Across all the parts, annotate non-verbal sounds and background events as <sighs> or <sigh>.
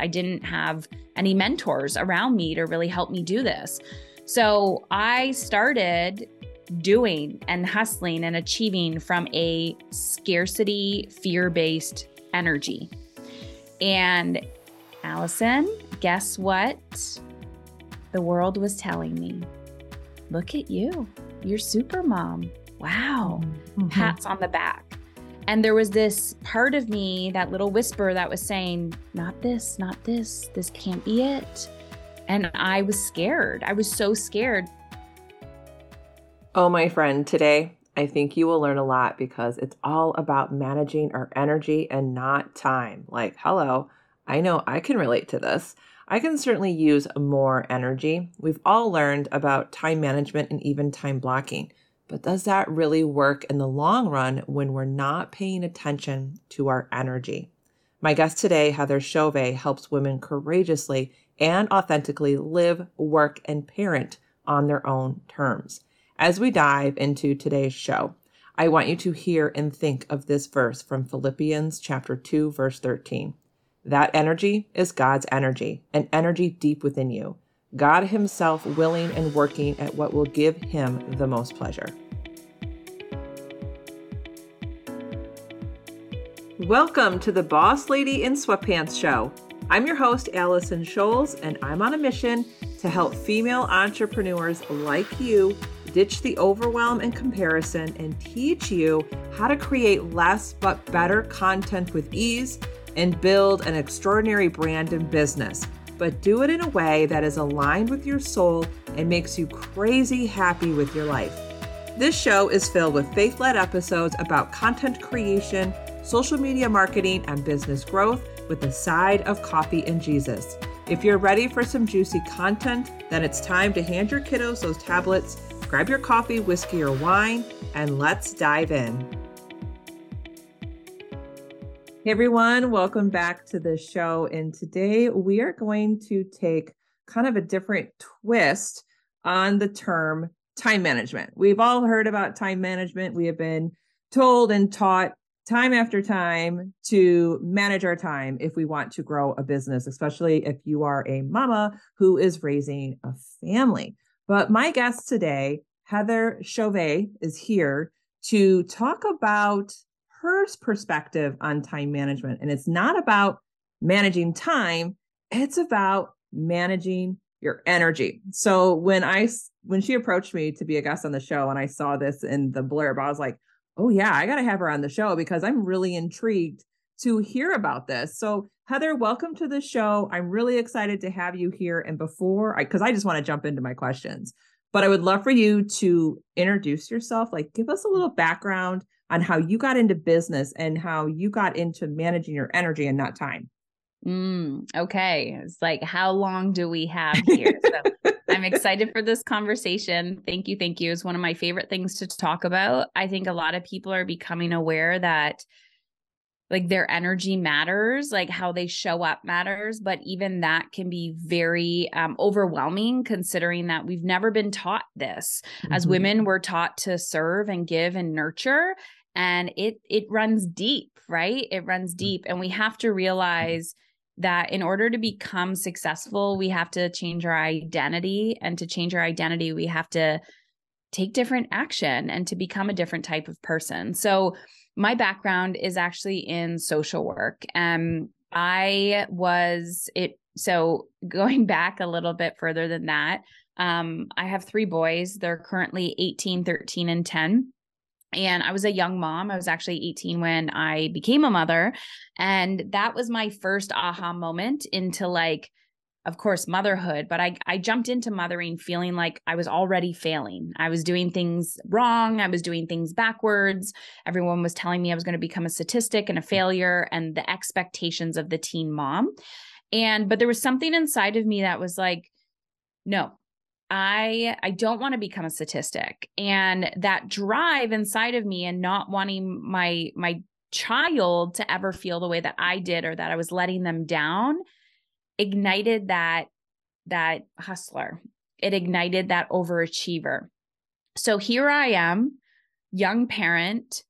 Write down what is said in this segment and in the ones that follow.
I didn't have any mentors around me to really help me do this. So I started doing and hustling and achieving from a scarcity, fear based energy. And Allison, guess what? The world was telling me, look at you. You're super mom. Wow. Mm-hmm. Pats on the back. And there was this part of me, that little whisper that was saying, not this, not this, this can't be it. And I was scared. I was so scared. Oh, my friend, today I think you will learn a lot because it's all about managing our energy and not time. Like, hello, I know I can relate to this. I can certainly use more energy. We've all learned about time management and even time blocking. But does that really work in the long run when we're not paying attention to our energy? My guest today, Heather Chauvet, helps women courageously and authentically live, work, and parent on their own terms. As we dive into today's show, I want you to hear and think of this verse from Philippians chapter 2 verse 13. That energy is God's energy, an energy deep within you. God Himself willing and working at what will give Him the most pleasure. Welcome to the Boss Lady in Sweatpants Show. I'm your host, Allison Scholes, and I'm on a mission to help female entrepreneurs like you ditch the overwhelm and comparison and teach you how to create less but better content with ease and build an extraordinary brand and business but do it in a way that is aligned with your soul and makes you crazy happy with your life. This show is filled with faith led episodes about content creation, social media marketing, and business growth with a side of coffee and Jesus. If you're ready for some juicy content, then it's time to hand your kiddos those tablets, grab your coffee, whiskey, or wine, and let's dive in. Hey everyone, welcome back to the show. And today we are going to take kind of a different twist on the term time management. We've all heard about time management. We have been told and taught time after time to manage our time if we want to grow a business, especially if you are a mama who is raising a family. But my guest today, Heather Chauvet, is here to talk about her perspective on time management. And it's not about managing time, it's about managing your energy. So when I when she approached me to be a guest on the show and I saw this in the blurb, I was like, "Oh yeah, I got to have her on the show because I'm really intrigued to hear about this." So Heather, welcome to the show. I'm really excited to have you here and before I cuz I just want to jump into my questions. But I would love for you to introduce yourself, like give us a little background on how you got into business and how you got into managing your energy and not time. Mm, okay. It's like, how long do we have here? So <laughs> I'm excited for this conversation. Thank you. Thank you. It's one of my favorite things to talk about. I think a lot of people are becoming aware that like their energy matters like how they show up matters but even that can be very um, overwhelming considering that we've never been taught this mm-hmm. as women we're taught to serve and give and nurture and it it runs deep right? It runs mm. deep and we have to realize that in order to become successful we have to change our identity and to change our identity we have to take different action and to become a different type of person. So my background is actually in social work um i was it so <laughs> going back a little bit further than that um i have three boys. They're currently 18 13 and 10 and I was a young mom. I was actually 18 when I became a mother. And that was my first aha moment into like, of course, motherhood. But I, I jumped into mothering feeling like I was already failing. I was doing things wrong. I was doing things backwards. Everyone was telling me I was going to become a statistic and a failure and the expectations of the teen mom. And, but there was something inside of me that was like, no, I I don't want to become a statistic. And that drive inside of me and not wanting my my child to ever feel the way that I did or that I was letting them down ignited that that hustler. It ignited that overachiever. So here I am, young parent,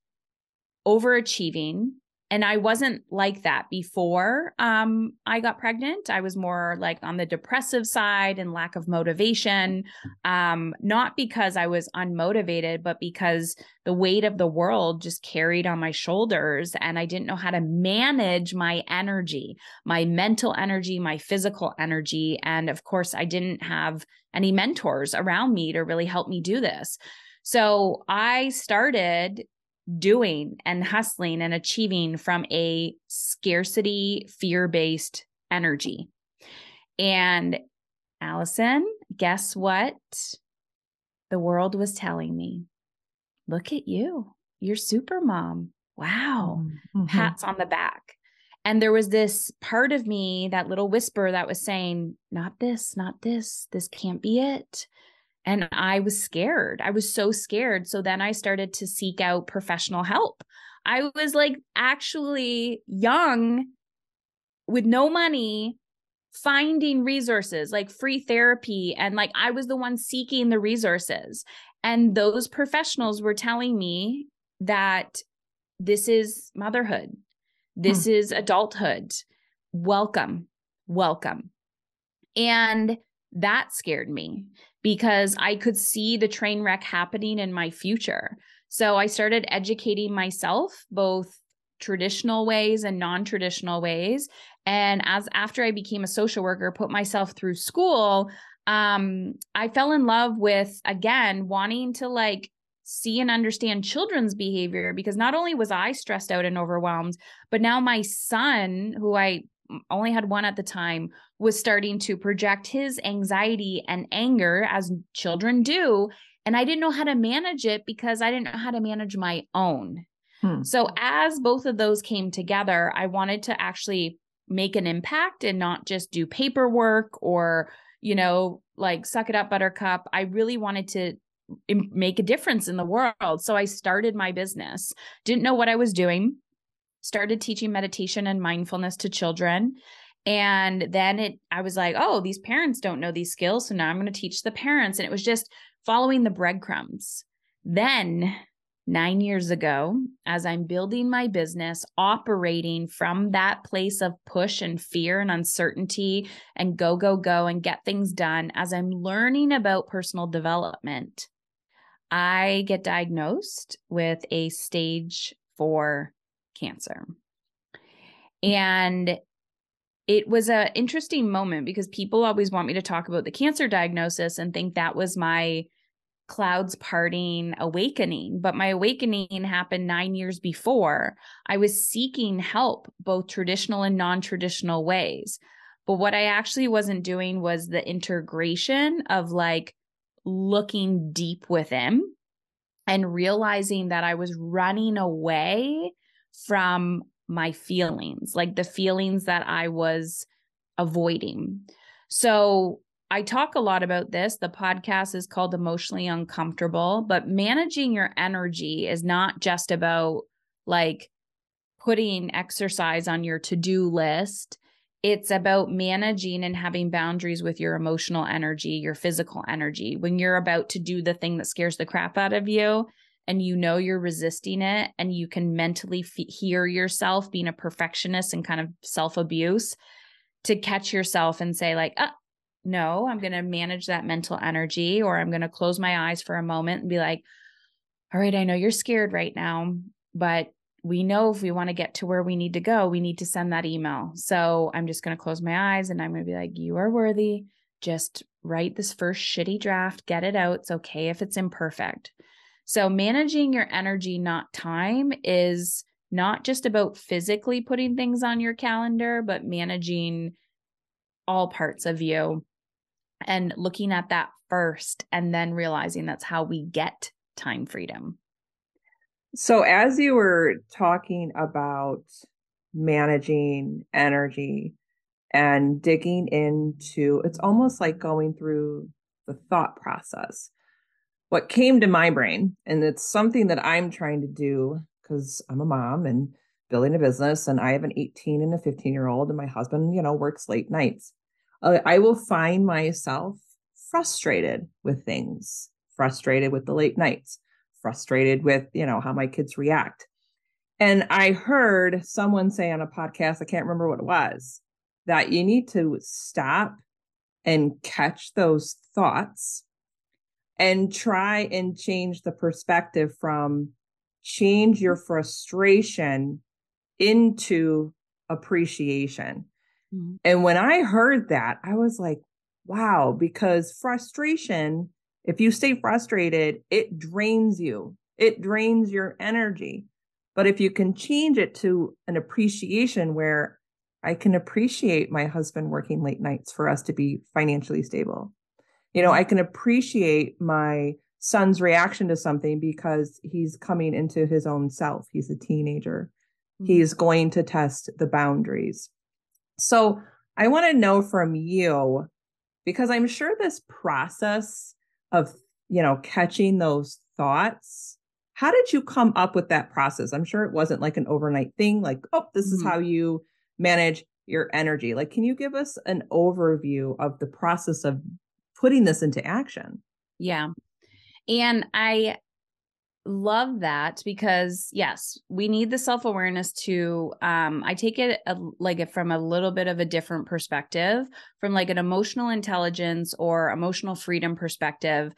overachieving, and I wasn't like that before um, I got pregnant. I was more like on the depressive side and lack of motivation, um, not because I was unmotivated, but because the weight of the world just carried on my shoulders and I didn't know how to manage my energy, my mental energy, my physical energy. And of course, I didn't have any mentors around me to really help me do this. So I started doing and hustling and achieving from a scarcity, fear based energy. And Allison, guess what? The world was telling me, look at you. You're super mom. Wow. Mm-hmm. Pats on the back. And there was this part of me, that little whisper that was saying, not this, not this. This can't be it. And I was scared. I was so scared. So then I started to seek out professional help. I was like actually young with no money finding resources like free therapy and like I was the one seeking the resources and those professionals were telling me that this is motherhood this hmm. is adulthood welcome welcome and that scared me because I could see the train wreck happening in my future. So I started educating myself, both traditional ways and non-traditional ways. And as after I became a social worker, put myself through school, um, I fell in love with again wanting to like see and understand children's behavior because not only was I stressed out and overwhelmed, but now my son, who I only had one at the time, was starting to project his anxiety and anger as children do. And I didn't know how to manage it because I didn't know how to manage my own. Hmm. So, as both of those came together, I wanted to actually make an impact and not just do paperwork or, you know, like suck it up, buttercup. I really wanted to make a difference in the world. So, I started my business, didn't know what I was doing started teaching meditation and mindfulness to children. And then it i was like oh these parents don't know these skills. So now i'm going to teach the parents. And it was just following the breadcrumbs. Then 9 years ago as i'm building my business operating from that place of push and fear and uncertainty and go go go and get things done as i'm learning about personal development i get diagnosed with a stage 4 cancer. And it was an interesting moment because people always want me to talk about the cancer diagnosis and think that was my clouds parting awakening. But my awakening happened nine years before. I was seeking help, both traditional and non traditional ways. But what I actually wasn't doing was the integration of like looking deep within and realizing that I was running away from my feelings, like the feelings that I was avoiding. So I talk a lot about this. The podcast is called Emotionally Uncomfortable, but managing your energy is not just about like putting exercise on your to do list. It's about managing and having boundaries with your emotional energy, your physical energy. When you're about to do the thing that scares the crap out of you, and you know you're resisting it and you can mentally f- hear yourself being a perfectionist and kind of self abuse to catch yourself and say like oh, no i'm going to manage that mental energy or i'm going to close my eyes for a moment and be like all right i know you're scared right now but we know if we want to get to where we need to go we need to send that email. So i'm just going to close my eyes and i'm going to be like you are worthy. Just write this first shitty draft get it out. It's okay if it's imperfect so, managing your energy, not time, is not just about physically putting things on your calendar, but managing all parts of you and looking at that first and then realizing that's how we get time freedom. So, as you were talking about managing energy and digging into it's almost like going through the thought process what came to my brain, and it's something that I'm trying to do because I'm a mom and building a business, and I have an 18 and a 15 year old, and my husband, you know, works late nights. Uh, I will find myself frustrated with things, frustrated with the late nights, frustrated with, you know, how my kids react. And I heard someone say on a podcast, I can't remember what it was, that you need to stop and catch those thoughts and try and change the perspective from change your frustration into appreciation. Mm-hmm. And when I heard that, I was like, wow, because frustration, if you stay frustrated, it drains you, it drains your energy. But if you can change it to an appreciation where I can appreciate my husband working late nights for us to be financially stable. You know, I can appreciate my son's reaction to something because he's coming into his own self. He's a teenager. Mm-hmm. He's going to test the boundaries. So I want to know from you, because I'm sure this process of, you know, catching those thoughts, how did you come up with that process? I'm sure it wasn't like an overnight thing, like, oh, this mm-hmm. is how you manage your energy. Like, can you give us an overview of the process of putting this into action? Yeah. And I love that because yes we need the self-awareness to um i take it a, like it from a little bit of a different perspective from like an emotional intelligence or emotional freedom perspective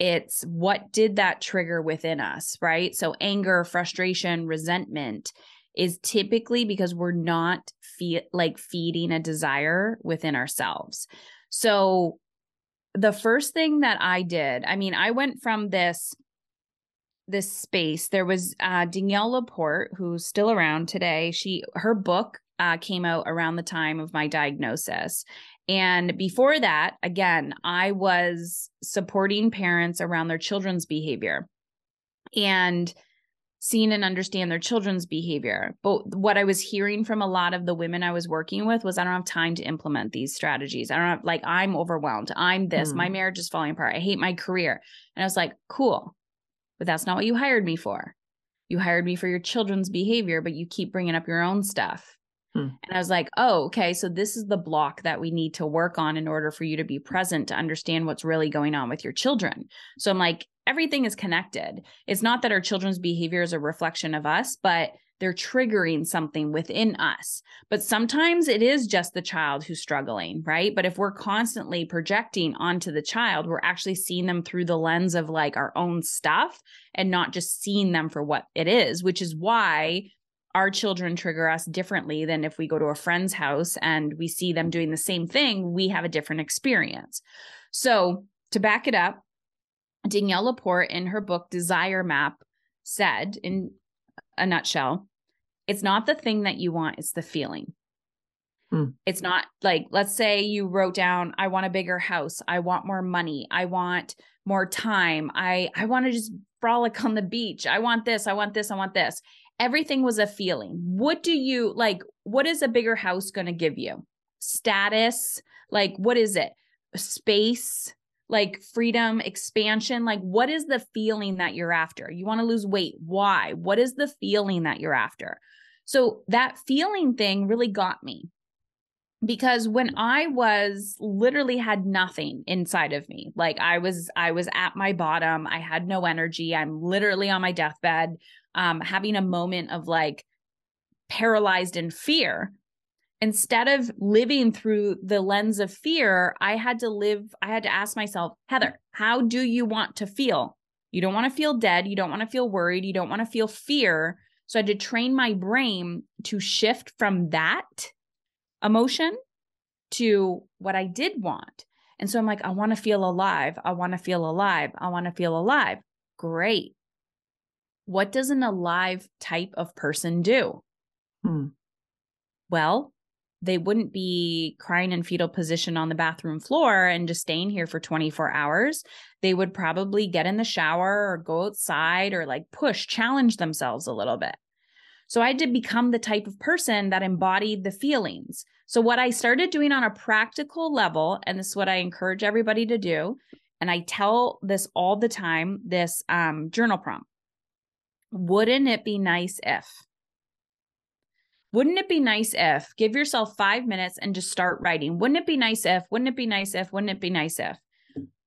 it's what did that trigger within us right so anger frustration resentment is typically because we're not fe- like feeding a desire within ourselves so the first thing that I did, I mean, I went from this this space. There was uh, Danielle Laporte, who's still around today. She her book uh, came out around the time of my diagnosis, and before that, again, I was supporting parents around their children's behavior, and seen and understand their children's behavior. But what I was hearing from a lot of the women I was working with was I don't have time to implement these strategies. I don't have like I'm overwhelmed. I'm this. Mm. My marriage is falling apart. I hate my career. And I was like, "Cool. But that's not what you hired me for. You hired me for your children's behavior, but you keep bringing up your own stuff." Hmm. And I was like, oh, okay. So this is the block that we need to work on in order for you to be present to understand what's really going on with your children. So I'm like, everything is connected. It's not that our children's behavior is a reflection of us, but they're triggering something within us. But sometimes it is just the child who's struggling, right? But if we're constantly projecting onto the child, we're actually seeing them through the lens of like our own stuff and not just seeing them for what it is, which is why our children trigger us differently than if we go to a friend's house and we see them doing the same thing, we have a different experience. So, to back it up, Danielle Laporte in her book Desire Map said in a nutshell, it's not the thing that you want, it's the feeling. Hmm. It's not like, let's say you wrote down, I want a bigger house, I want more money, I want more time, I I want to just frolic on the beach, I want this, I want this, I want this. Everything was a feeling. What do you like? What is a bigger house going to give you? Status? Like, what is it? Space? Like freedom, expansion? Like, what is the feeling that you're after? You want to lose weight. Why? What is the feeling that you're after? So, that feeling thing really got me because when i was literally had nothing inside of me like i was i was at my bottom i had no energy i'm literally on my deathbed um having a moment of like paralyzed in fear instead of living through the lens of fear, I had to live, I had to ask myself, Heather, how do you want to feel? You don't want to feel dead. You don't want to feel worried. You don't want to feel fear. So I had to train my brain to shift from that emotion to what I did want. And so I'm like, I want to feel alive. I want to feel alive. I want to feel alive. Great. What does an alive type of person do? Hmm. Well, they wouldn't be crying in fetal position on the bathroom floor and just staying here for 24 hours. They would probably get in the shower or go outside or like push, challenge themselves a little bit. So I had to become the type of person that embodied the feelings. So, what I started doing on a practical level, and this is what I encourage everybody to do, and I tell this all the time this um, journal prompt wouldn't it be nice if? Wouldn't it be nice if, give yourself five minutes and just start writing? Wouldn't it be nice if, wouldn't it be nice if, wouldn't it be nice if?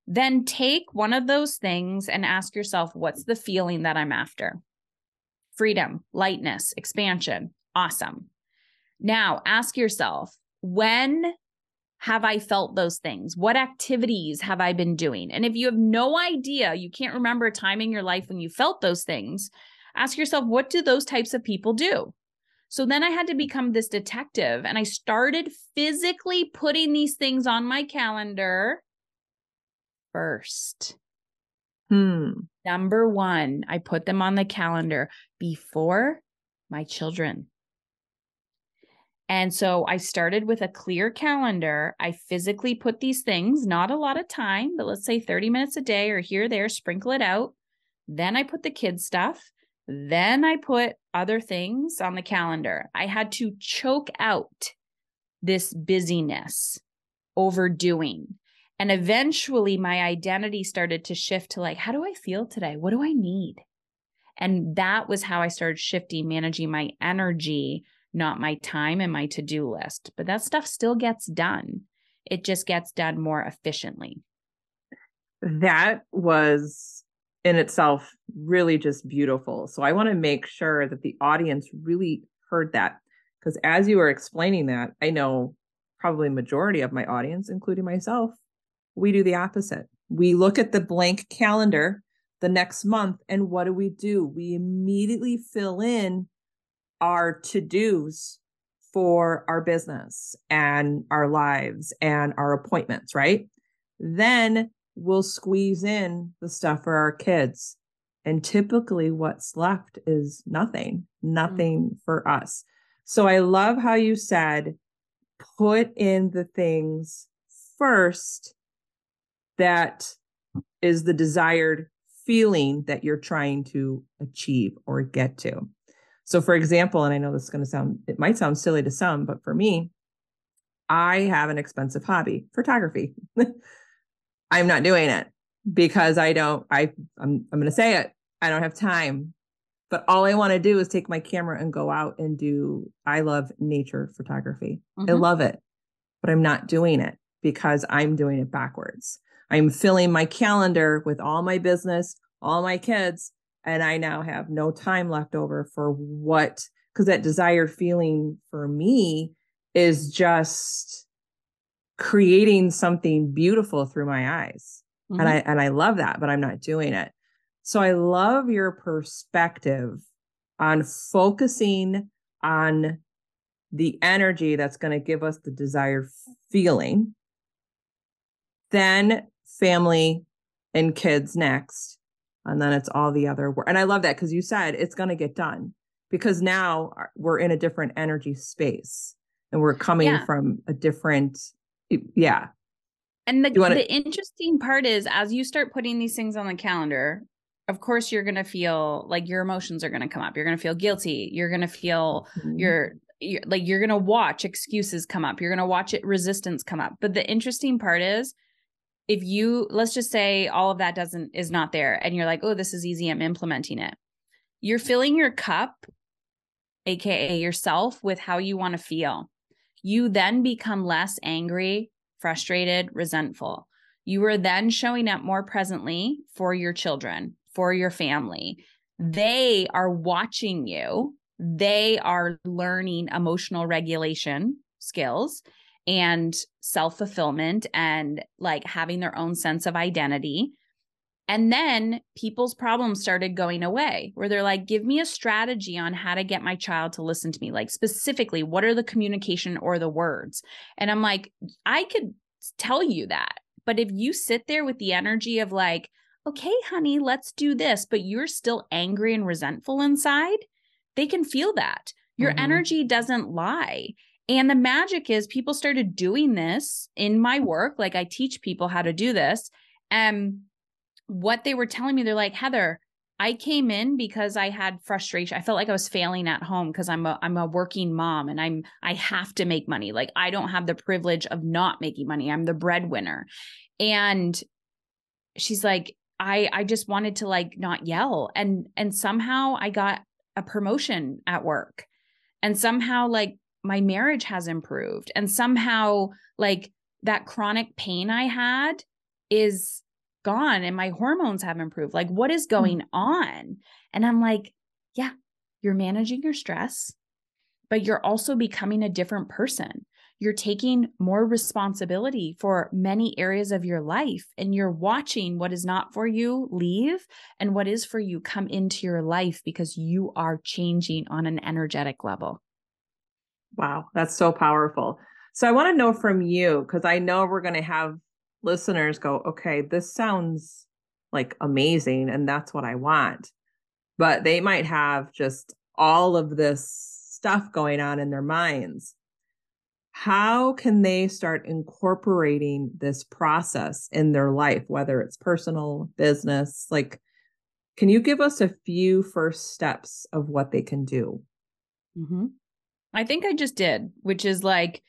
Then take one of those things and ask yourself, what's the feeling that I'm after? freedom, lightness, expansion. Awesome. Now ask yourself, when have I felt those things? What activities have I been doing? And if you have no idea, you can't remember a time in your life when you felt those things, ask yourself, what do those types of people do? So then I had to become this detective and I started physically putting these things on my calendar first. Hmm. Number one, I put them on the calendar before my children. And so I started with a clear calendar. I physically put these things, not a lot of time, but let's say 30 minutes a day or here, there, sprinkle it out. Then I put the kids' stuff. Then I put other things on the calendar. I had to choke out this busyness, overdoing. And eventually my identity started to shift to like, how do I feel today? What do I need? And that was how I started shifting, managing my energy, not my time and my to do list. But that stuff still gets done. It just gets done more efficiently. That was in itself really just beautiful. So I want to make sure that the audience really heard that because as you were explaining that, I know probably majority of my audience including myself, we do the opposite. We look at the blank calendar the next month and what do we do? We immediately fill in our to-dos for our business and our lives and our appointments, right? Then we'll squeeze in the stuff for our kids. And typically, what's left is nothing, nothing mm-hmm. for us. So I love how you said, put in the things first that is the desired feeling that you're trying to achieve or get to. So, for example, and I know this is going to sound, it might sound silly to some, but for me, I have an expensive hobby, photography. <laughs> I'm not doing it because I don't, I, I'm, I'm going to say it. I don't have time. But all I want to do is take my camera and go out and do, I love nature photography. Mm-hmm. I love it, but I'm not doing it because I'm doing it backwards. I'm filling my calendar with all my business, all my kids, and I now have no time left over for what, because that desired feeling for me is just creating something beautiful through my eyes. Mm-hmm. And I and I love that, but I'm not doing it. So I love your perspective on focusing on the energy that's going to give us the desired feeling. Then family and kids next. And then it's all the other work. And I love that because you said it's going to get done because now we're in a different energy space and we're coming yeah. from a different yeah. And the wanna- the interesting part is as you start putting these things on the calendar, of course you're going to feel like your emotions are going to come up. You're going to feel guilty. You're going to feel mm-hmm. you're, you're like you're going to watch excuses come up. You're going to watch it resistance come up. But the interesting part is if you let's just say all of that doesn't is not there and you're like, "Oh, this is easy. I'm implementing it." You're filling your cup aka yourself with how you want to feel you then become less angry, frustrated, resentful. You are then showing up more presently for your children, for your family. They are watching you. They are learning emotional regulation skills and self fulfillment and like having their own sense of identity. And then people's problems started going away where they're like, give me a strategy on how to get my child to listen to me. Like, specifically, what are the communication or the words? And I'm like, I could tell you that. But if you sit there with the energy of like, okay, honey, let's do this, but you're still angry and resentful inside, they can feel that. Your mm-hmm. energy doesn't lie. And the magic is people started doing this in my work. Like I teach people how to do this. And what they were telling me, they're like, Heather, I came in because I had frustration. I felt like I was failing at home because I'm a I'm a working mom and I'm I have to make money. Like I don't have the privilege of not making money. I'm the breadwinner. And she's like, I I just wanted to like not yell. And and somehow I got a promotion at work. And somehow like my marriage has improved. And somehow like that chronic pain I had is gone and my hormones have improved. Like, what is hmm. going on? And I'm like, yeah, you're managing your stress, but you're also becoming a different person. You're taking more responsibility for many areas of your life and you're watching what is not for you leave and what is for you come into your life because you are changing on an energetic level. Wow, that's so powerful. So I want to know from you because I know we're going to have listeners go, okay, this sounds like amazing and that's what I want. But they might have just all of this stuff going on in their minds. How can they start incorporating this process in their life, whether it's personal, business? Like, can you give us a few first steps of what they can do? Mm-hmm. I think I just did, which is like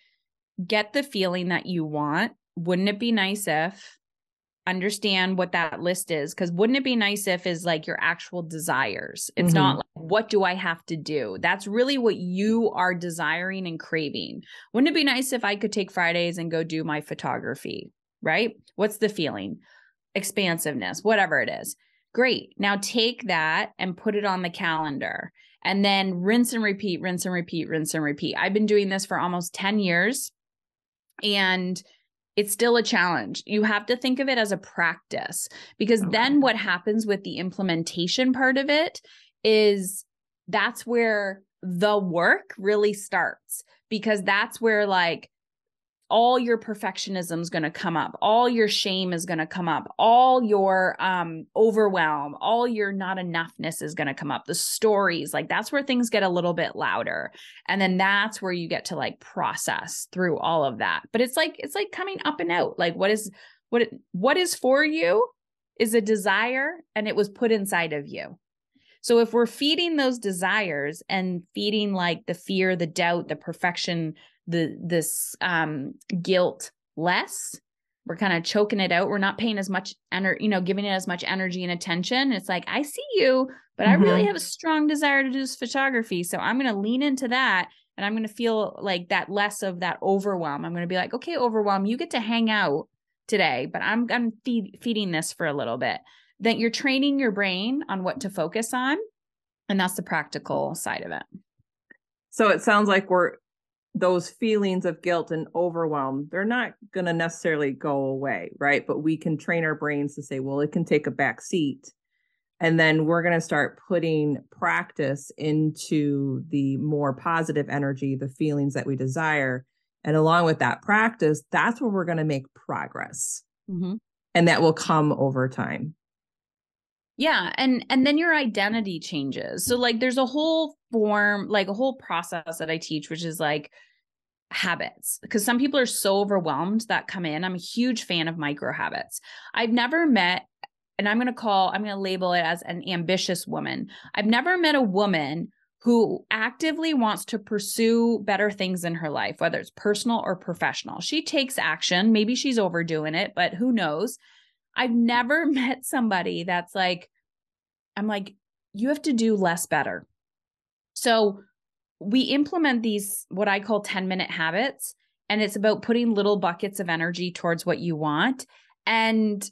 get the feeling that you want. Wouldn't it be nice if understand what that list is? Because wouldn't it be nice if is like your actual desires? It's mm-hmm. not like what do i have to do? That's really what you are desiring and craving. Wouldn't it be nice if i could take fridays and go do my photography right? What's the feeling? Expansiveness whatever it is. Great. Now take that and put it on the calendar and then rinse and repeat rinse and repeat rinse and repeat. I've been doing this for almost 10 years and it's still a challenge. You have to think of it as a practice because oh, okay. then what happens with the implementation part of it is that's where the work really starts because that's where like all your perfectionism is going to come up. All your shame is going to come up. All your um overwhelm all your not enoughness is going to come up. The stories like that's where things get a little bit louder. And then that's where you get to like process through all of that. But it's like it's like coming up and out. Like what is what what is for you is a desire and it was put inside of you. So if we're feeding those desires and feeding like the fear, the doubt, the perfection, the this um guilt less, we're kind of choking it out. We're not paying as much energy, you know, giving it as much energy and attention. It's like, I see you, but mm-hmm. I really mm-hmm. have a strong desire to do this photography. So I'm going to lean into that and I'm going to feel like that less of that overwhelm. I'm going to be like, okay, overwhelm, you get to hang out today, but I'm, I'm feed, feeding this for a little bit that you're training your brain on what to focus on. And that's the practical side of it. So it sounds like we're those feelings of guilt and overwhelm, they're not going to necessarily go away, right? But we can train our brains to say, well, it can take a back seat. And then we're going to start putting practice into the more positive energy, the feelings that we desire. And along with that practice, that's where we're going to make progress. Mm-hmm. And that will come over time. Yeah, and and then your identity changes. So like there's a whole form, like a whole process that I teach which is like habits because some people are so overwhelmed that come in. I'm a huge fan of micro habits. I've never met and I'm going to call I'm going to label it as an ambitious woman. I've never met a woman who actively wants to pursue better things in her life, whether it's personal or professional. She takes action. Maybe she's overdoing it, but who knows? I've never <laughs> met somebody that's like, I'm like, you have to do less better. So we implement these, what I call 10 minute habits, and it's about putting little buckets of energy towards what you want. And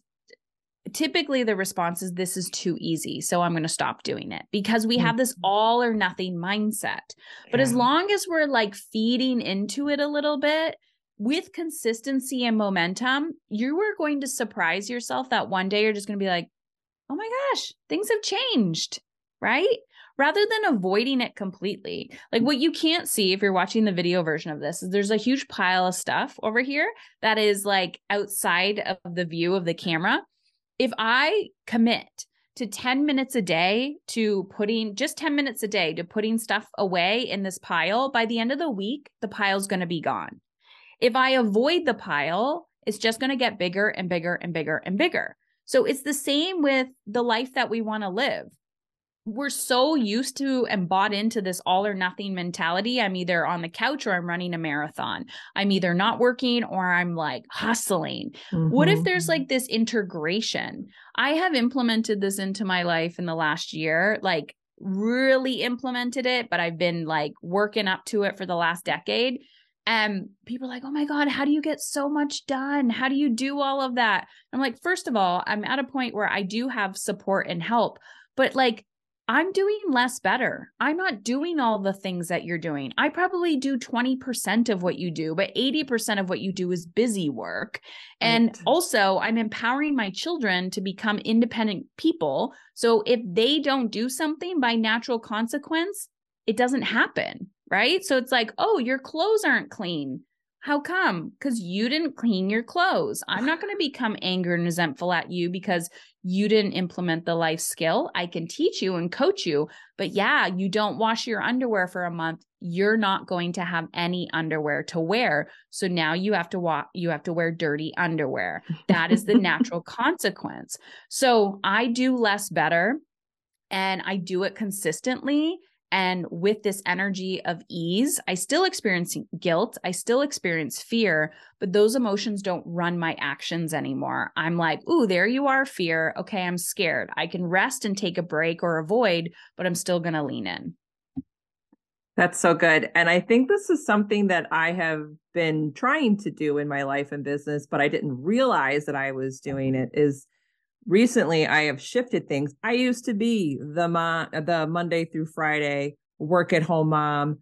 typically the response is this is too easy so i'm going to stop doing it because we have this mm-hmm. all or nothing mindset but as long as we're like feeding into it a little bit with consistency and momentum, you are going to surprise yourself that one day you're just going to be like, oh my gosh, things have changed, right? Rather than avoiding it completely. Like what you can't see if you're watching the video version of this is there's a huge pile of stuff over here that is like outside of the view of the camera. If I commit to 10 minutes a day to putting just 10 minutes a day to putting stuff away in this pile, by the end of the week, the pile's going to be gone. If I avoid the pile, it's just going to get bigger and bigger and bigger and bigger. So it's the same with the life that we want to live. We're so used to and bought into this all or nothing mentality. I'm either on the couch or I'm running a marathon. I'm either not working or I'm like hustling. Mm-hmm. What if mm-hmm. there's like this integration? I have implemented this into my life in the last year, like really implemented it, but I've been like working up to it for the last decade and people are like, oh my God, how do you get so much done? How do you do all of that? I'm like, first of all, I'm at a point where I do have support and help, but like, I'm doing less better. I'm not doing all the things that you're doing. I probably do 20% of what you do, but 80% of what you do is busy work. And right. also, I'm empowering my children to become independent people. So if they don't do something by natural consequence, it doesn't happen. Right. So it's like, oh, your clothes aren't clean. How come? Because you didn't clean your clothes. I'm not going <sighs> to become angry and resentful at you because you didn't implement the life skill. I can teach you and coach you. But yeah, you don't wash your underwear for a month. You're not going to have any underwear to wear. So now you have to wa- you have to wear dirty underwear. That is the <laughs> natural consequence. So I do less better and I do it consistently and with this energy of ease, I still experience guilt. I still experience fear, but those emotions don't run my actions anymore. I'm like, ooh, there you are, fear. Okay, I'm scared. I can rest and take a break or avoid, but I'm still going to lean in. That's so good. And I think this is something that I have been trying to do in my life and business, but I didn't realize that I was doing it is recently I have shifted things. I used to be the the Monday through Friday work at home mom,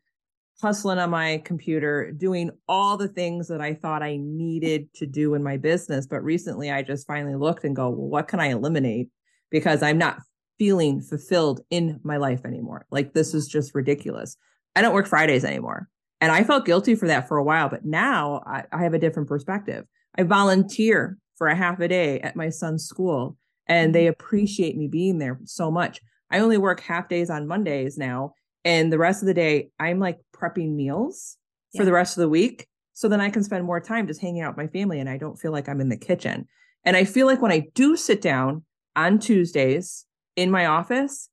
hustling on my computer, doing all the things that I thought I needed to do in my business. But recently I just finally looked and go, well, what can I eliminate? Because I'm not feeling fulfilled in my life anymore. Like this is just ridiculous. I don't work Fridays anymore. And I felt guilty for that for a while, but now I, I have a different perspective. I volunteer for a half a day at my son's school and they mm-hmm. appreciate me being there so much. I only work half days on Mondays now and the rest of the day I'm like prepping meals yeah. for the rest of the week so then I can spend more time just hanging out with my family and I don't feel like I'm in the kitchen. And I feel like when I do sit down on Tuesdays in my office,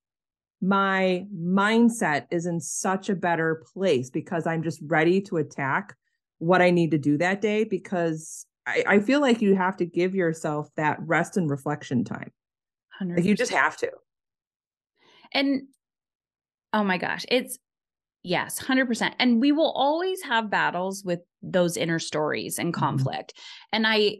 my mindset is in such a better place because I'm just ready to attack what I need to do that day because I, I feel like you have to give yourself that rest and reflection time. 100%. Like you just have to. And oh my gosh, it's yes, 100%. And we will always have battles with those inner stories and mm-hmm. conflict. Mm-hmm. And I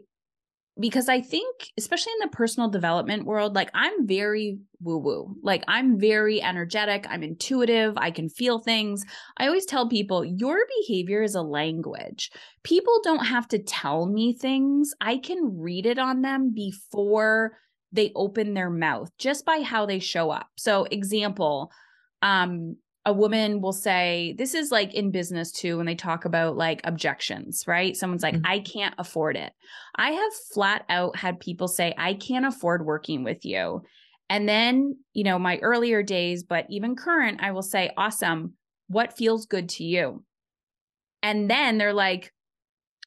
because I think, especially in the personal development world, like I'm very woo woo. Like I'm very energetic. I'm intuitive. I can feel things. I always tell people your behavior is a language. People don't have to tell me things. I can read it on them before they open their mouth just by how they show up. So, example, um, a woman will say, this is like in business too, when they talk about like objections, right? Someone's like, mm-hmm. I can't afford it. I have flat out had people say, I can't afford working with you. And then, you know, my earlier days, but even current, I will say, awesome. What feels good to you? And then they're like,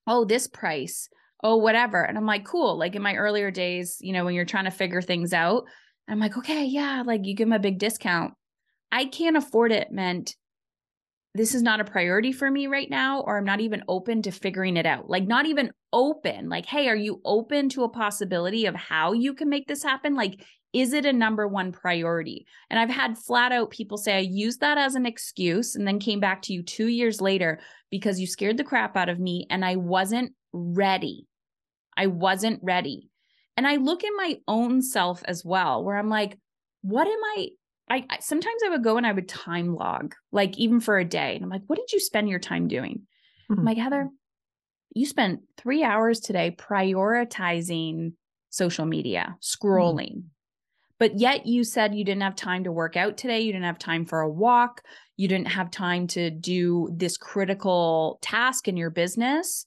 oh, this price, oh, whatever. And I'm like, cool. Like in my earlier days, you know, when you're trying to figure things out, I'm like, okay, yeah, like you give them a big discount. I can't afford it meant this is not a priority for me right now, or I'm not even open to figuring it out. Like, not even open. Like, hey, are you open to a possibility of how you can make this happen? Like, is it a number one priority? And I've had flat out people say, I used that as an excuse and then came back to you two years later because you scared the crap out of me and I wasn't ready. I wasn't ready. And I look at my own self as well, where I'm like, what am I I, I, sometimes I would go and I would time log, like even for a day. And I'm like, what did you spend your time doing? Mm-hmm. I'm like, Heather, you spent three hours today prioritizing social media, scrolling. Mm-hmm. But yet you said you didn't have time to work out today. You didn't have time for a walk. You didn't have time to do this critical task in your business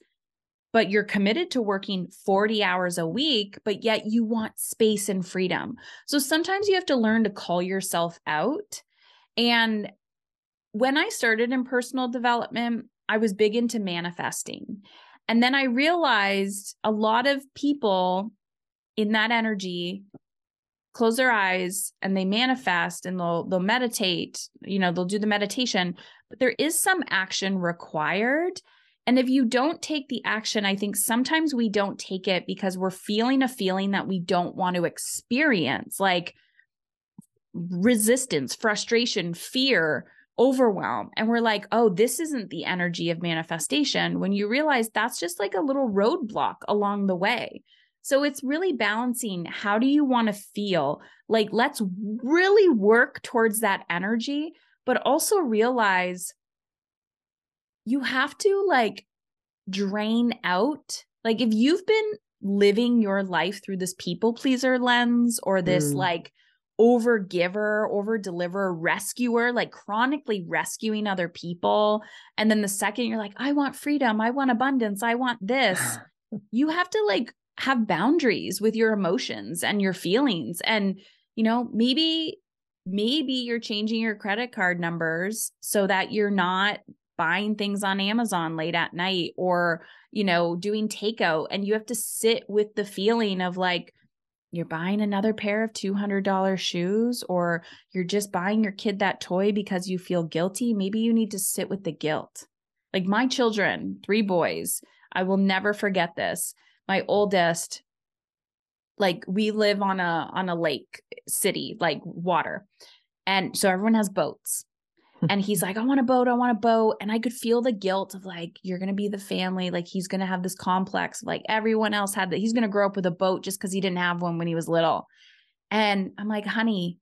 but you're committed to working 40 hours a week, but yet you want space and freedom. So sometimes you have to learn to call yourself out. And when I started in personal development, I was big into manifesting. And then I realized a lot of people in that energy close their eyes and they manifest and they'll they'll meditate, you know, they'll do the meditation, but there is some action required and if you don't take the action, I think sometimes we don't take it because we're feeling a feeling that we don't want to experience, like resistance, frustration, fear, overwhelm. And we're like, oh, this isn't the energy of manifestation. When you realize that's just like a little roadblock along the way. So it's really balancing how do you want to feel? Like, let's really work towards that energy, but also realize you have to like drain out. Like, if you've been living your life through this people pleaser lens or this mm. like over giver, over deliver, rescuer, like chronically rescuing other people. And then the second you're like, I want freedom, I want abundance, I want this, <laughs> you have to like have boundaries with your emotions and your feelings. And, you know, maybe, maybe you're changing your credit card numbers so that you're not buying things on Amazon late at night or, you know, doing takeout. And you have to sit with the feeling of like, you're buying another pair of $200 shoes or you're just buying your kid that toy because you feel guilty. Maybe you need to sit with the guilt. Like my children, three boys, I will never forget this my oldest like we live on a on a lake city like water and so everyone has boats and he's like i want a boat i want a boat and i could feel the guilt of like you're gonna be the family like he's gonna have this complex like everyone else had that he's gonna grow up with a boat just because he didn't have one when he was little and i'm like honey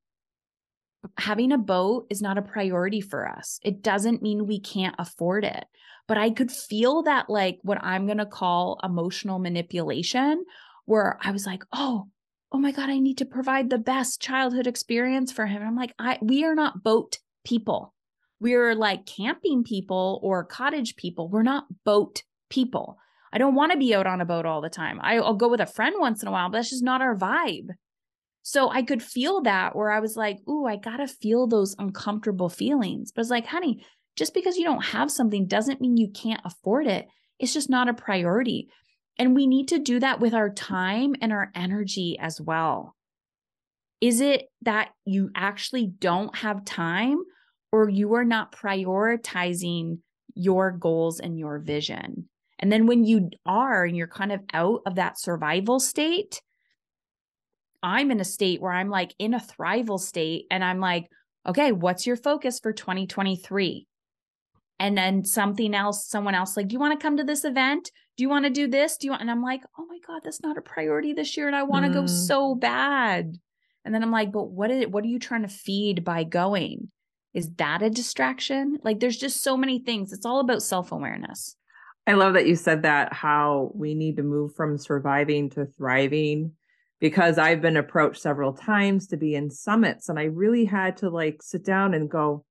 having a boat is not a priority for us it doesn't mean we can't afford it but I could feel that, like, what I'm going to call emotional manipulation, where I was like, oh, oh my God, I need to provide the best childhood experience for him. And I'm like, I, we are not boat people. We're like camping people or cottage people. We're not boat people. I don't want to be out on a boat all the time. I, will go with a friend once in a while, but that's just not our vibe. So I could feel that where I was like, ooh, I got to feel those uncomfortable feelings. But it's like, honey, just because you don't have something doesn't mean you can't afford it. It's just not a priority. And we need to do that with our time and our energy as well. Is it that you actually don't have time or you are not prioritizing your goals and your vision? And then when you are and you're kind of out of that survival state, I'm in a state where I'm like in a thrival state and I'm like, okay, what's your focus for 2023? and then something else someone else like do you want to come to this event do you want to do this do you want and i'm like oh my god that's not a priority this year and i want to mm. go so bad and then i'm like but what is it what are you trying to feed by going is that a distraction like there's just so many things it's all about self-awareness i love that you said that how we need to move from surviving to thriving because i've been approached several times to be in summits and i really had to like sit down and go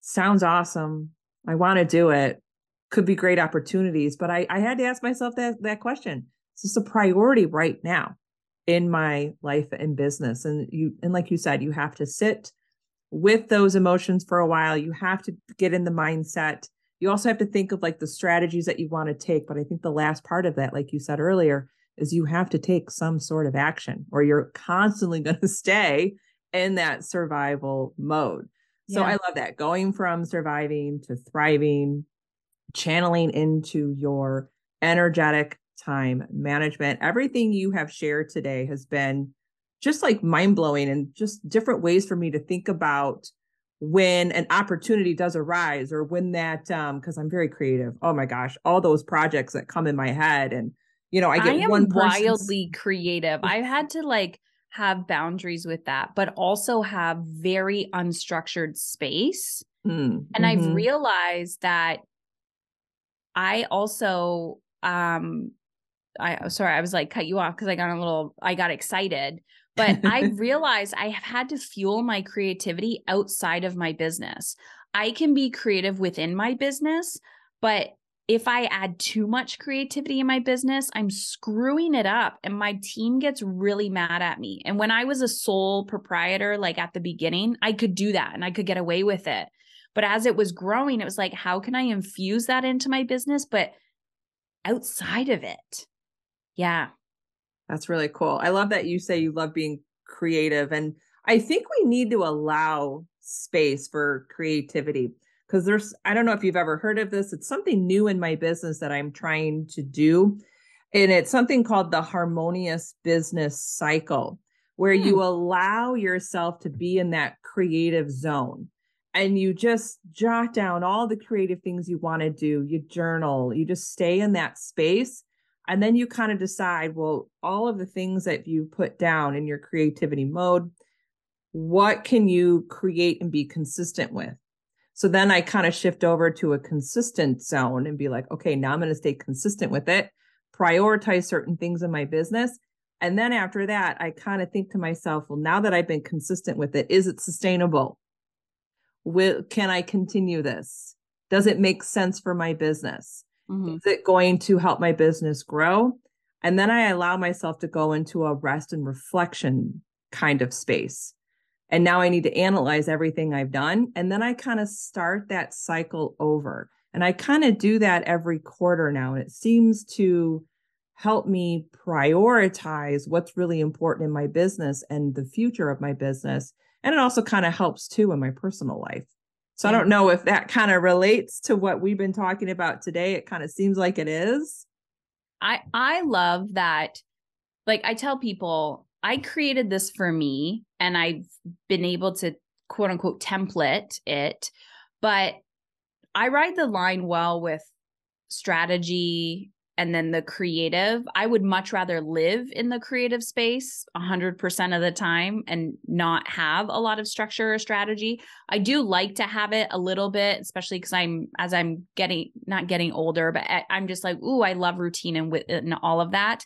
sounds awesome I want to do it. Could be great opportunities, but I, I had to ask myself that that question. Is this a priority right now in my life and business? And you and like you said, you have to sit with those emotions for a while. You have to get in the mindset. You also have to think of like the strategies that you want to take. But I think the last part of that, like you said earlier, is you have to take some sort of action or you're constantly <laughs> going to stay in that survival mode. So yeah. I love that going from surviving to thriving, channeling into your energetic time management. Everything you have shared today has been just like mind blowing and just different ways for me to think about when an opportunity does arise or when that um because I'm very creative. Oh my gosh, all those projects that come in my head and you know, I get I one wildly creative. I've had to like have boundaries with that, but also have very unstructured space. Mm, and mm-hmm. I've realized that I also um I sorry, I was like cut you off because I got a little I got excited. But I <laughs> realized I have had to fuel my creativity outside of my business. I can be creative within my business, but if I add too much creativity in my business, I'm screwing it up and my team gets really mad at me. And when I was a sole proprietor, like at the beginning, I could do that and I could get away with it. But as it was growing, it was like, how can I infuse that into my business, but outside of it? Yeah. That's really cool. I love that you say you love being creative. And I think we need to allow space for creativity because there's i don't know if you've ever heard of this it's something new in my business that i'm trying to do and it's something called the harmonious business cycle where hmm. you allow yourself to be in that creative zone and you just jot down all the creative things you want to do you journal you just stay in that space And then you kind of decide, well, all of the things that you put down in your creativity mode, what can you create and be consistent with? So then I kind of shift over to a consistent zone and be like, okay, now I'm going to stay consistent with it, prioritize certain things in my business. And then after that, I kind of think to myself, well, now that I've been consistent with it, is it sustainable? Will, can I continue this? Does it make sense for my business? Mm-hmm. Is it going to help my business grow? And then I allow myself to go into a rest and reflection kind of space. And now I need to analyze everything I've done. And then I kind of start that cycle over. And I kind of do that every quarter now. And it seems to help me prioritize what's really important in my business and the future of my business. And it also kind of helps too in my personal life. So I don't know if that kind of relates to what we've been talking about today. It kind of seems like it is. I I love that like I tell people I created this for me and I've been able to quote unquote template it, but I ride the line well with strategy and then the creative. I would much rather live in the creative space 100% of the time and not have a lot of structure or strategy. I do like to have it a little bit, especially because I'm, as I'm getting, not getting older, but I'm just like, ooh, I love routine and, and all of that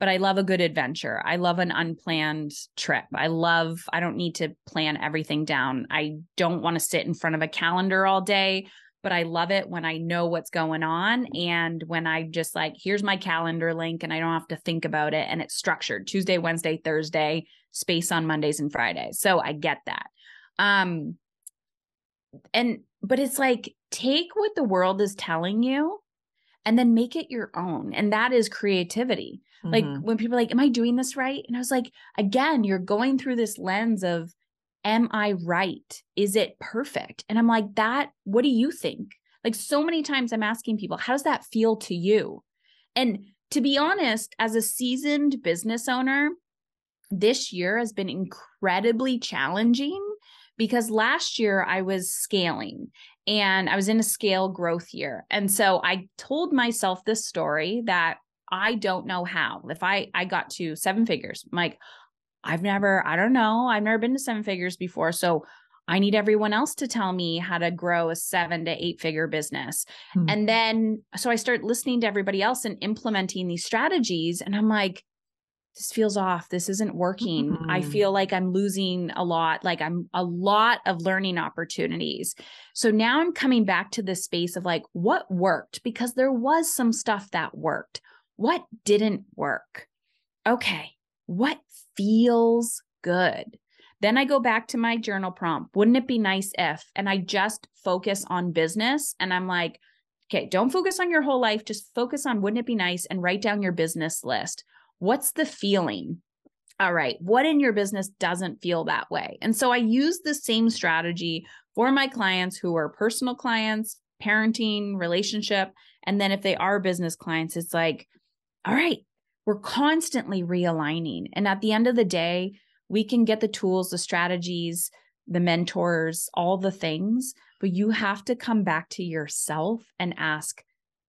but I love a good adventure. I love an unplanned trip. I love, I don't need to plan everything down. I don't want to sit in front of a calendar all day, but I love it when I know what's going on. And when I just like, here's my calendar link and I don't have to think about it. And it's structured Tuesday, Wednesday, Thursday, space on Mondays and Fridays. So I get that. Um, and, but it's like, take what the world is telling you and then make it your own. And that is creativity. Mm-hmm. Like when people are like, Am I doing this right? And I was like, Again, you're going through this lens of, Am I right? Is it perfect? And I'm like, That, what do you think? Like so many times I'm asking people, How does that feel to you? And to be honest, as a seasoned business owner, this year has been incredibly challenging because last year I was scaling and I was in a scale growth year. And so I told myself this story that I don't know how. If I I got to seven figures, I'm like I've never I don't know, I've never been to seven figures before, so I need everyone else to tell me how to grow a 7 to 8 figure business. Mm-hmm. And then so I start listening to everybody else and implementing these strategies and I'm like this feels off. This isn't working. Mm-hmm. I feel like I'm losing a lot, like I'm a lot of learning opportunities. So now I'm coming back to this space of like, what worked? Because there was some stuff that worked. What didn't work? Okay, what feels good? Then I go back to my journal prompt. Wouldn't it be nice if? And I just focus on business and I'm like, okay, don't focus on your whole life. Just focus on wouldn't it be nice and write down your business list. What's the feeling? All right, what in your business doesn't feel that way? And so I use the same strategy for my clients who are personal clients, parenting, relationship. And then if they are business clients, it's like, all right, we're constantly realigning. And at the end of the day, we can get the tools, the strategies, the mentors, all the things, but you have to come back to yourself and ask,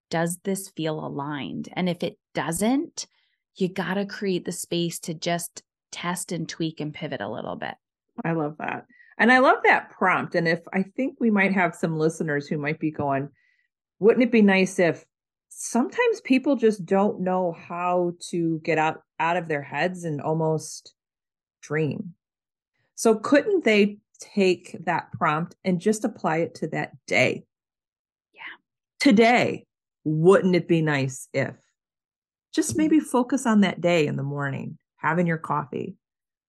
does this feel aligned? And if it doesn't, you got to create the space to just test and tweak and pivot a little bit. I love that. And I love that prompt. And if I think we might have some listeners who might be going, wouldn't it be nice if sometimes people just don't know how to get out out of their heads and almost dream. So couldn't they take that prompt and just apply it to that day? Yeah. Today, wouldn't it be nice if just mm-hmm. maybe focus on that day in the morning, having your coffee,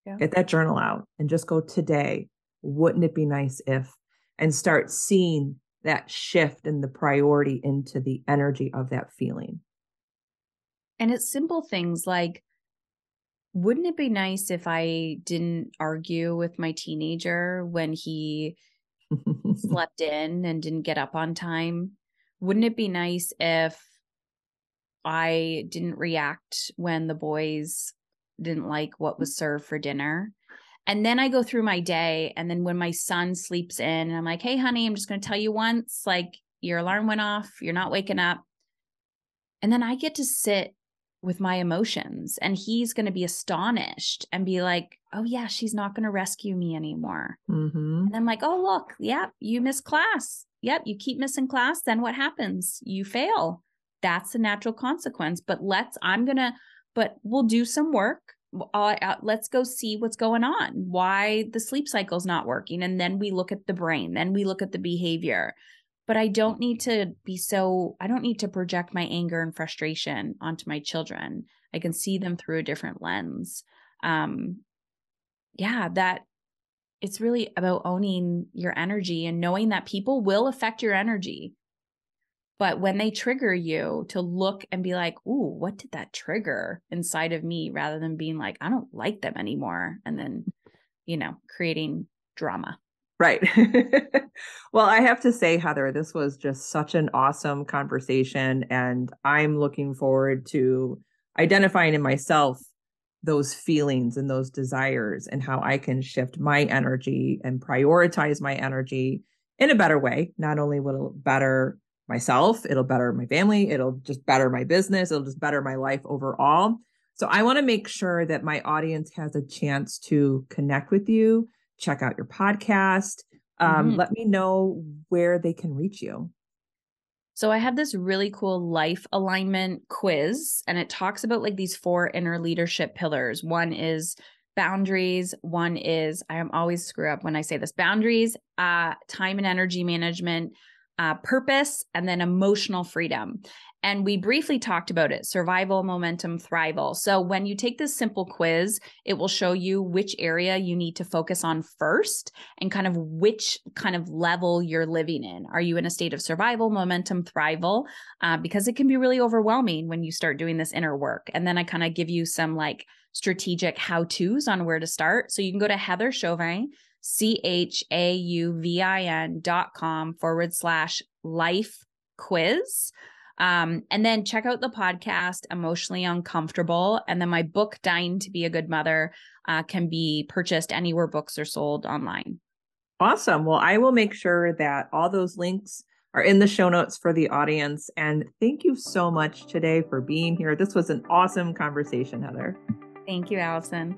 yeah. get that journal out and just go today. Wouldn't it be nice if, and start seeing that shift and the priority into the energy of that feeling. And it's simple things like, wouldn't it be nice if I didn't argue with my teenager when he <laughs> slept in and didn't get up on time? Wouldn't it be nice if I didn't react when the boys didn't like what was served for dinner. And then I go through my day. And then when my son sleeps in, and I'm like, hey, honey, I'm just going to tell you once like your alarm went off, you're not waking up. And then I get to sit with my emotions and he's going to be astonished and be like oh yeah she's not going to rescue me anymore mm-hmm. and i'm like oh look yep you miss class yep you keep missing class then what happens you fail that's a natural consequence but let's i'm going to but we'll do some work uh, let's go see what's going on why the sleep cycle's not working and then we look at the brain then we look at the behavior but I don't need to be so, I don't need to project my anger and frustration onto my children. I can see them through a different lens. Um, yeah, that it's really about owning your energy and knowing that people will affect your energy. But when they trigger you, to look and be like, ooh, what did that trigger inside of me rather than being like, I don't like them anymore. And then, you know, creating drama. Right. <laughs> well, I have to say, Heather, this was just such an awesome conversation. And I'm looking forward to identifying in myself those feelings and those desires and how I can shift my energy and prioritize my energy in a better way. Not only will it better myself, it'll better my family, it'll just better my business, it'll just better my life overall. So I want to make sure that my audience has a chance to connect with you check out your podcast. Um, mm-hmm. Let me know where they can reach you. So I have this really cool life alignment quiz, and it talks about like these four inner leadership pillars. One is boundaries. One is I am always screw up when I say this boundaries, uh, time and energy management, uh, purpose, and then emotional freedom. And we briefly talked about it survival, momentum, thrival. So when you take this simple quiz, it will show you which area you need to focus on first and kind of which kind of level you're living in. Are you in a state of survival, momentum, thrival? Uh, because it can be really overwhelming when you start doing this inner work. And then I kind of give you some like strategic how to's on where to start. So you can go to Heather Chauvin, C H A U V I N dot com forward slash life quiz. Um, and then check out the podcast, Emotionally Uncomfortable. And then my book, Dying to Be a Good Mother, uh, can be purchased anywhere books are sold online. Awesome. Well, I will make sure that all those links are in the show notes for the audience. And thank you so much today for being here. This was an awesome conversation, Heather. Thank you, Allison.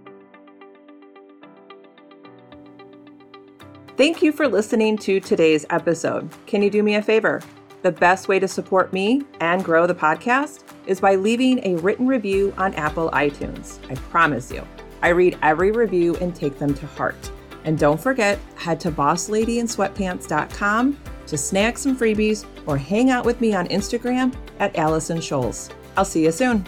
Thank you for listening to today's episode. Can you do me a favor? The best way to support me and grow the podcast is by leaving a written review on Apple iTunes. I promise you, I read every review and take them to heart. And don't forget, head to bossladyinsweatpants.com to snag some freebies or hang out with me on Instagram at Allison Scholes. I'll see you soon.